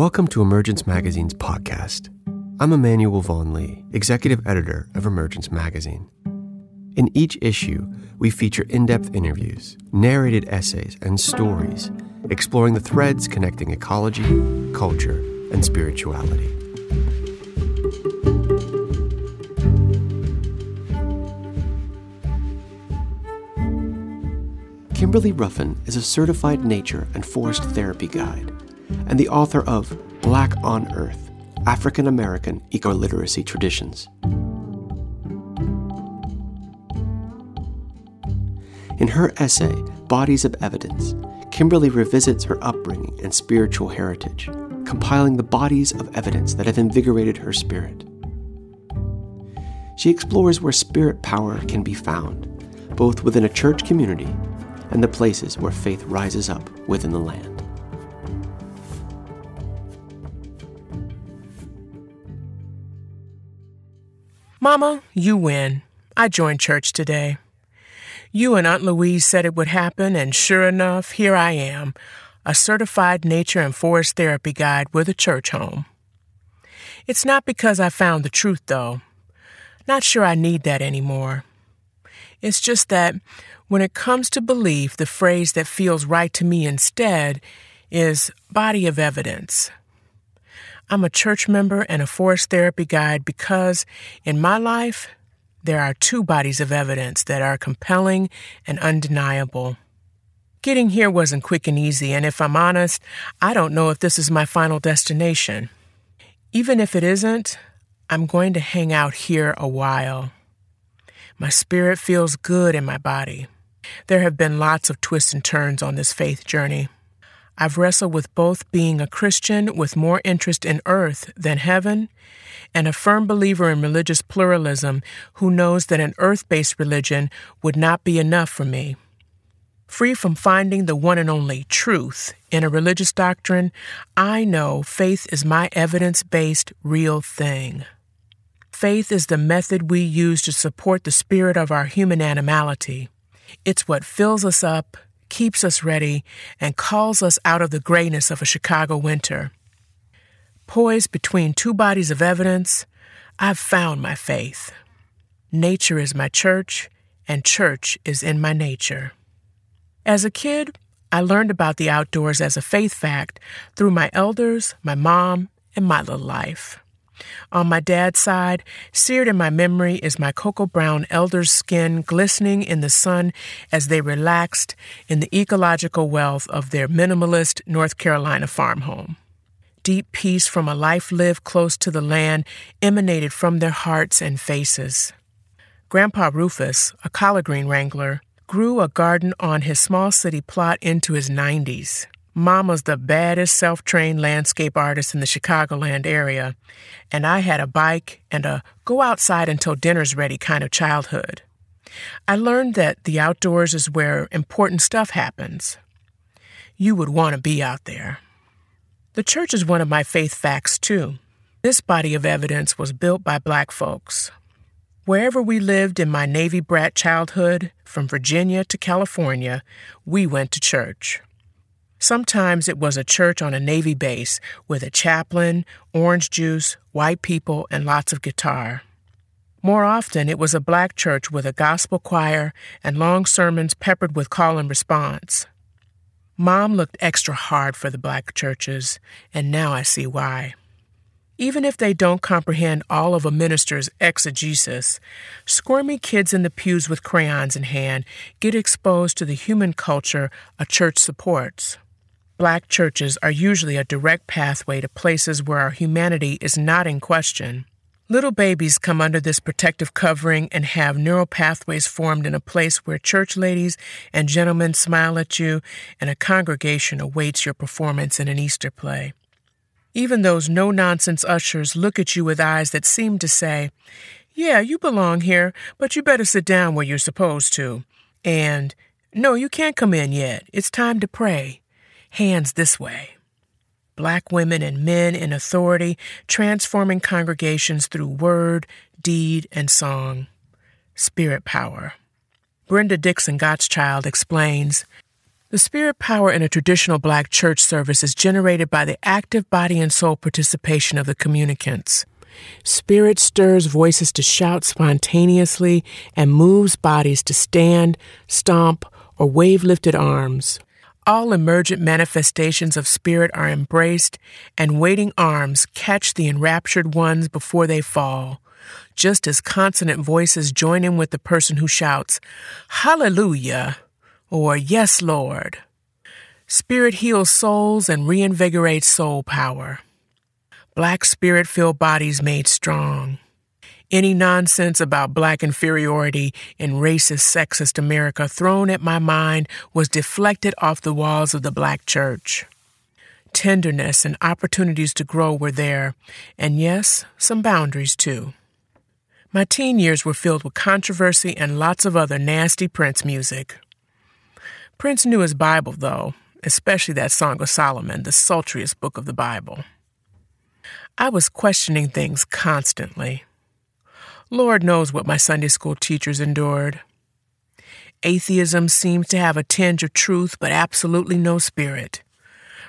Welcome to Emergence Magazine's podcast. I'm Emmanuel Vaughan-Lee, executive editor of Emergence Magazine. In each issue, we feature in depth interviews, narrated essays, and stories exploring the threads connecting ecology, culture, and spirituality. Kimberly Ruffin is a certified nature and forest therapy guide and the author of Black on Earth African American Ecoliteracy Traditions. In her essay, Bodies of Evidence, Kimberly revisits her upbringing and spiritual heritage, compiling the bodies of evidence that have invigorated her spirit. She explores where spirit power can be found, both within a church community and the places where faith rises up within the land. Mama, you win. I joined church today. You and Aunt Louise said it would happen, and sure enough, here I am, a certified nature and forest therapy guide with a church home. It's not because I found the truth, though. Not sure I need that anymore. It's just that when it comes to belief, the phrase that feels right to me instead is body of evidence. I'm a church member and a forest therapy guide because in my life, there are two bodies of evidence that are compelling and undeniable. Getting here wasn't quick and easy, and if I'm honest, I don't know if this is my final destination. Even if it isn't, I'm going to hang out here a while. My spirit feels good in my body. There have been lots of twists and turns on this faith journey. I've wrestled with both being a Christian with more interest in earth than heaven, and a firm believer in religious pluralism who knows that an earth based religion would not be enough for me. Free from finding the one and only truth in a religious doctrine, I know faith is my evidence based real thing. Faith is the method we use to support the spirit of our human animality. It's what fills us up keeps us ready, and calls us out of the grayness of a Chicago winter. Poised between two bodies of evidence, I've found my faith. Nature is my church, and church is in my nature. As a kid, I learned about the outdoors as a faith fact through my elders, my mom, and my little life. On my dad's side, seared in my memory is my cocoa brown elder's skin glistening in the sun as they relaxed in the ecological wealth of their minimalist North Carolina farm home. Deep peace from a life lived close to the land emanated from their hearts and faces. Grandpa Rufus, a collard green wrangler, grew a garden on his small city plot into his 90s. Mama's the baddest self trained landscape artist in the Chicagoland area, and I had a bike and a go outside until dinner's ready kind of childhood. I learned that the outdoors is where important stuff happens. You would want to be out there. The church is one of my faith facts, too. This body of evidence was built by black folks. Wherever we lived in my Navy brat childhood, from Virginia to California, we went to church. Sometimes it was a church on a Navy base with a chaplain, orange juice, white people, and lots of guitar. More often, it was a black church with a gospel choir and long sermons peppered with call and response. Mom looked extra hard for the black churches, and now I see why. Even if they don't comprehend all of a minister's exegesis, squirmy kids in the pews with crayons in hand get exposed to the human culture a church supports. Black churches are usually a direct pathway to places where our humanity is not in question. Little babies come under this protective covering and have neural pathways formed in a place where church ladies and gentlemen smile at you and a congregation awaits your performance in an Easter play. Even those no nonsense ushers look at you with eyes that seem to say, Yeah, you belong here, but you better sit down where you're supposed to. And, No, you can't come in yet. It's time to pray hands this way. Black women and men in authority transforming congregations through word, deed, and song. Spirit power. Brenda Dixon Gottschild explains The spirit power in a traditional black church service is generated by the active body and soul participation of the communicants. Spirit stirs voices to shout spontaneously and moves bodies to stand, stomp, or wave lifted arms. All emergent manifestations of spirit are embraced, and waiting arms catch the enraptured ones before they fall, just as consonant voices join in with the person who shouts, Hallelujah, or Yes, Lord. Spirit heals souls and reinvigorates soul power. Black spirit filled bodies made strong. Any nonsense about black inferiority in racist, sexist America thrown at my mind was deflected off the walls of the black church. Tenderness and opportunities to grow were there, and yes, some boundaries too. My teen years were filled with controversy and lots of other nasty Prince music. Prince knew his Bible, though, especially that Song of Solomon, the sultriest book of the Bible. I was questioning things constantly. Lord knows what my Sunday school teachers endured. Atheism seems to have a tinge of truth, but absolutely no spirit.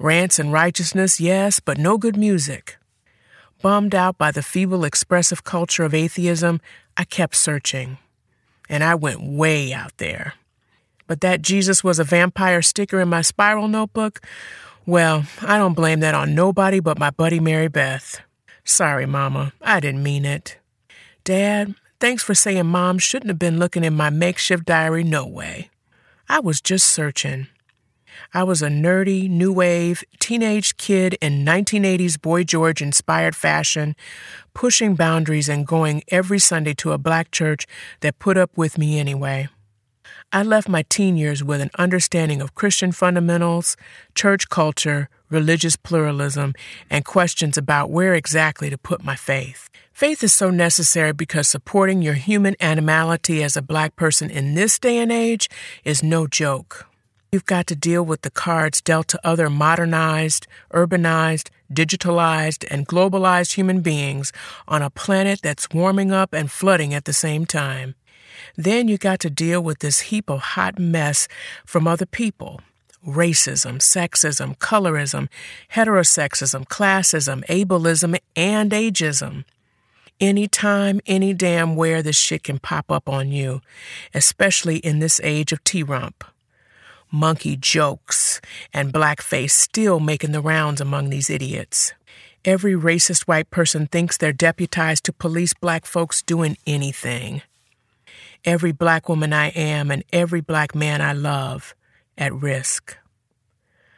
Rants and righteousness, yes, but no good music. Bummed out by the feeble expressive culture of atheism, I kept searching. And I went way out there. But that Jesus was a vampire sticker in my spiral notebook, well, I don't blame that on nobody but my buddy Mary Beth. Sorry, Mama, I didn't mean it. Dad, thanks for saying Mom shouldn't have been looking in my makeshift diary, no way. I was just searching. I was a nerdy, new wave, teenage kid in 1980s Boy George inspired fashion, pushing boundaries and going every Sunday to a black church that put up with me anyway. I left my teen years with an understanding of Christian fundamentals, church culture, religious pluralism, and questions about where exactly to put my faith. Faith is so necessary because supporting your human animality as a black person in this day and age is no joke. You've got to deal with the cards dealt to other modernized, urbanized, digitalized, and globalized human beings on a planet that's warming up and flooding at the same time. Then you got to deal with this heap of hot mess from other people racism, sexism, colorism, heterosexism, classism, ableism, and ageism. Anytime, any damn where this shit can pop up on you, especially in this age of T rump. Monkey jokes and blackface still making the rounds among these idiots. Every racist white person thinks they're deputized to police black folks doing anything. Every black woman I am and every black man I love at risk.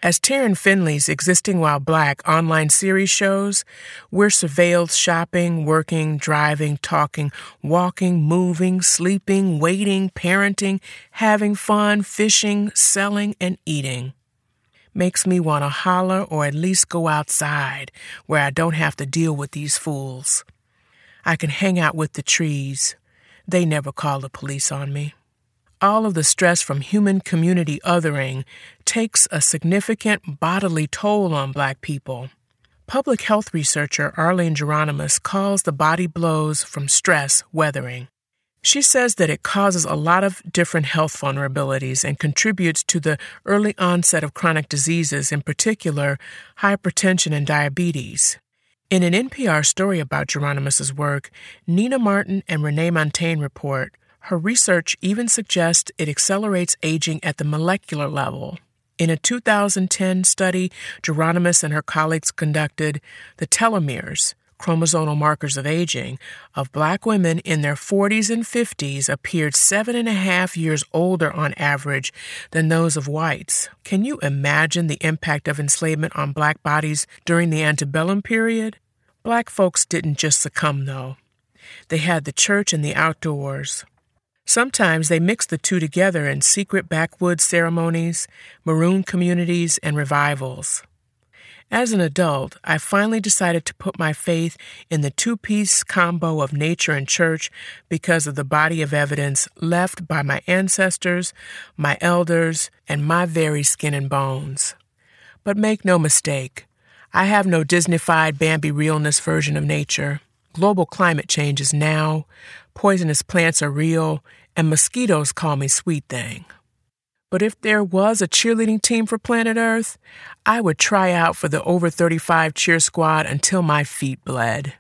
As Taryn Finley's Existing While Black online series shows, we're surveilled shopping, working, driving, talking, walking, moving, sleeping, waiting, parenting, having fun, fishing, selling, and eating. Makes me want to holler or at least go outside where I don't have to deal with these fools. I can hang out with the trees. They never call the police on me all of the stress from human community othering takes a significant bodily toll on Black people. Public health researcher Arlene Geronimus calls the body blows from stress weathering. She says that it causes a lot of different health vulnerabilities and contributes to the early onset of chronic diseases, in particular hypertension and diabetes. In an NPR story about Geronimus's work, Nina Martin and Renee Montagne report her research even suggests it accelerates aging at the molecular level. In a 2010 study Geronimus and her colleagues conducted, the telomeres, chromosomal markers of aging, of black women in their 40s and 50s appeared seven and a half years older on average than those of whites. Can you imagine the impact of enslavement on black bodies during the antebellum period? Black folks didn't just succumb, though. They had the church and the outdoors. Sometimes they mix the two together in secret backwoods ceremonies, maroon communities, and revivals. As an adult, I finally decided to put my faith in the two piece combo of nature and church because of the body of evidence left by my ancestors, my elders, and my very skin and bones. But make no mistake, I have no Disneyfied Bambi realness version of nature. Global climate change is now, poisonous plants are real, and mosquitoes call me sweet thing. But if there was a cheerleading team for planet Earth, I would try out for the over 35 cheer squad until my feet bled.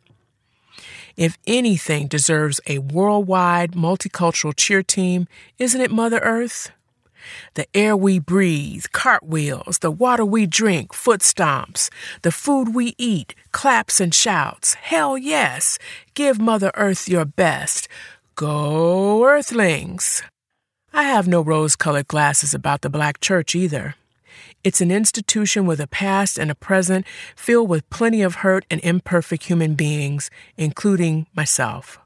If anything deserves a worldwide multicultural cheer team, isn't it Mother Earth? The air we breathe, cartwheels, the water we drink, foot stomps, the food we eat, claps and shouts. Hell yes! Give Mother Earth your best. Go Earthlings! I have no rose colored glasses about the Black Church either. It's an institution with a past and a present filled with plenty of hurt and imperfect human beings, including myself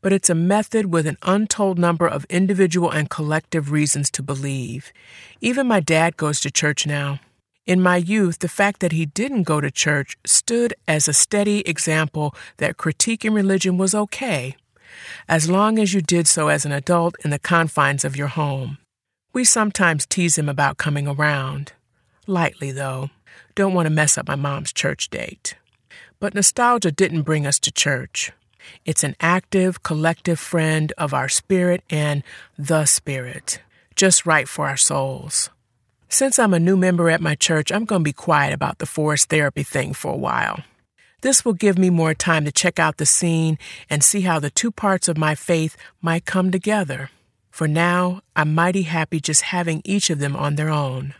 but it's a method with an untold number of individual and collective reasons to believe. Even my dad goes to church now. In my youth, the fact that he didn't go to church stood as a steady example that critiquing religion was okay, as long as you did so as an adult in the confines of your home. We sometimes tease him about coming around. Lightly, though. Don't want to mess up my mom's church date. But nostalgia didn't bring us to church. It's an active, collective friend of our spirit and the spirit, just right for our souls. Since I'm a new member at my church, I'm going to be quiet about the forest therapy thing for a while. This will give me more time to check out the scene and see how the two parts of my faith might come together. For now, I'm mighty happy just having each of them on their own.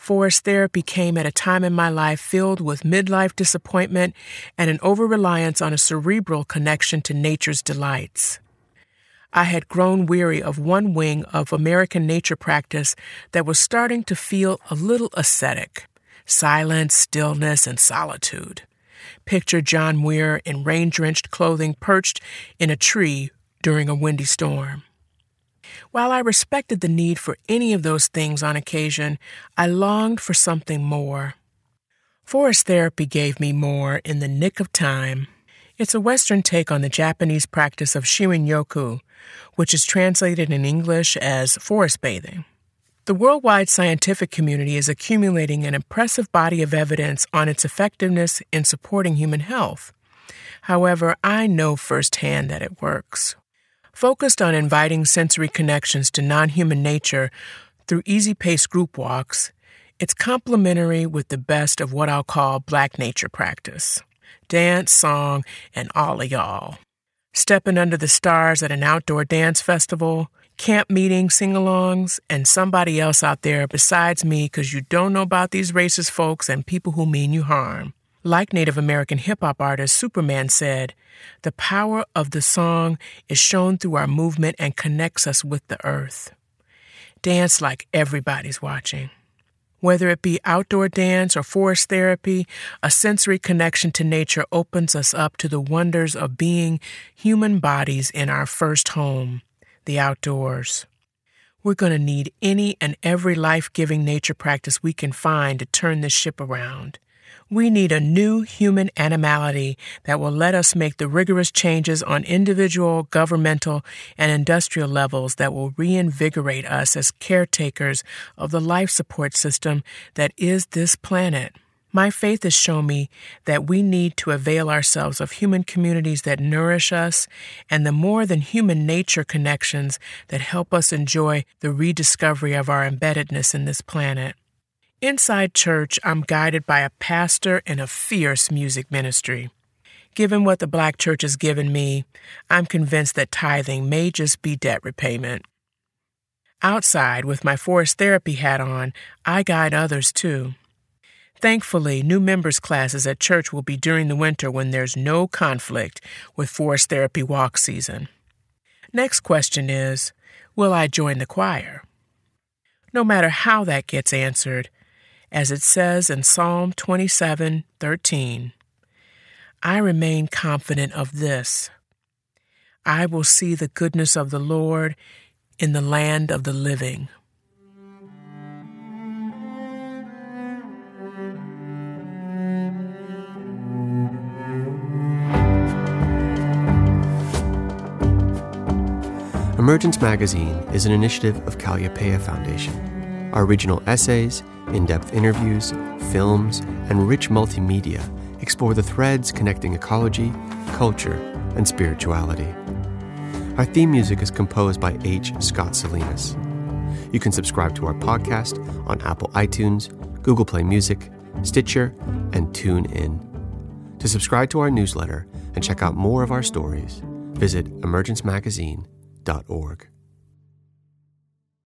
Forest therapy came at a time in my life filled with midlife disappointment and an over reliance on a cerebral connection to nature's delights. I had grown weary of one wing of American nature practice that was starting to feel a little ascetic silence, stillness, and solitude. Picture John Muir in rain drenched clothing perched in a tree during a windy storm. While I respected the need for any of those things on occasion, I longed for something more. Forest therapy gave me more in the nick of time. It's a Western take on the Japanese practice of shinrin-yoku, which is translated in English as forest bathing. The worldwide scientific community is accumulating an impressive body of evidence on its effectiveness in supporting human health. However, I know firsthand that it works. Focused on inviting sensory connections to non human nature through easy paced group walks, it's complementary with the best of what I'll call Black nature practice dance, song, and all of y'all. Stepping under the stars at an outdoor dance festival, camp meetings, sing alongs, and somebody else out there besides me because you don't know about these racist folks and people who mean you harm. Like Native American hip hop artist Supaman said, the power of the song is shown through our movement and connects us with the earth. Dance like everybody's watching. Whether it be outdoor dance or forest therapy, a sensory connection to nature opens us up to the wonders of being human bodies in our first home, the outdoors. We're going to need any and every life giving nature practice we can find to turn this ship around. We need a new human animality that will let us make the rigorous changes on individual, governmental, and industrial levels that will reinvigorate us as caretakers of the life support system that is this planet. My faith has shown me that we need to avail ourselves of human communities that nourish us and the more than human nature connections that help us enjoy the rediscovery of our embeddedness in this planet. Inside church, I'm guided by a pastor and a fierce music ministry. Given what the black church has given me, I'm convinced that tithing may just be debt repayment. Outside, with my forest therapy hat on, I guide others too. Thankfully, new members' classes at church will be during the winter when there's no conflict with forest therapy walk season. Next question is Will I join the choir? No matter how that gets answered, as it says in Psalm 27 13. I remain confident of this. I will see the goodness of the Lord in the land of the living. Emergence Magazine is an initiative of Kalliopeia Foundation. Our original essays, in depth interviews, films, and rich multimedia explore the threads connecting ecology, culture, and spirituality. Our theme music is composed by H. Scott Salinas. You can subscribe to our podcast on Apple iTunes, Google Play Music, Stitcher, and TuneIn. To subscribe to our newsletter and check out more of our stories, visit emergencemagazine.org.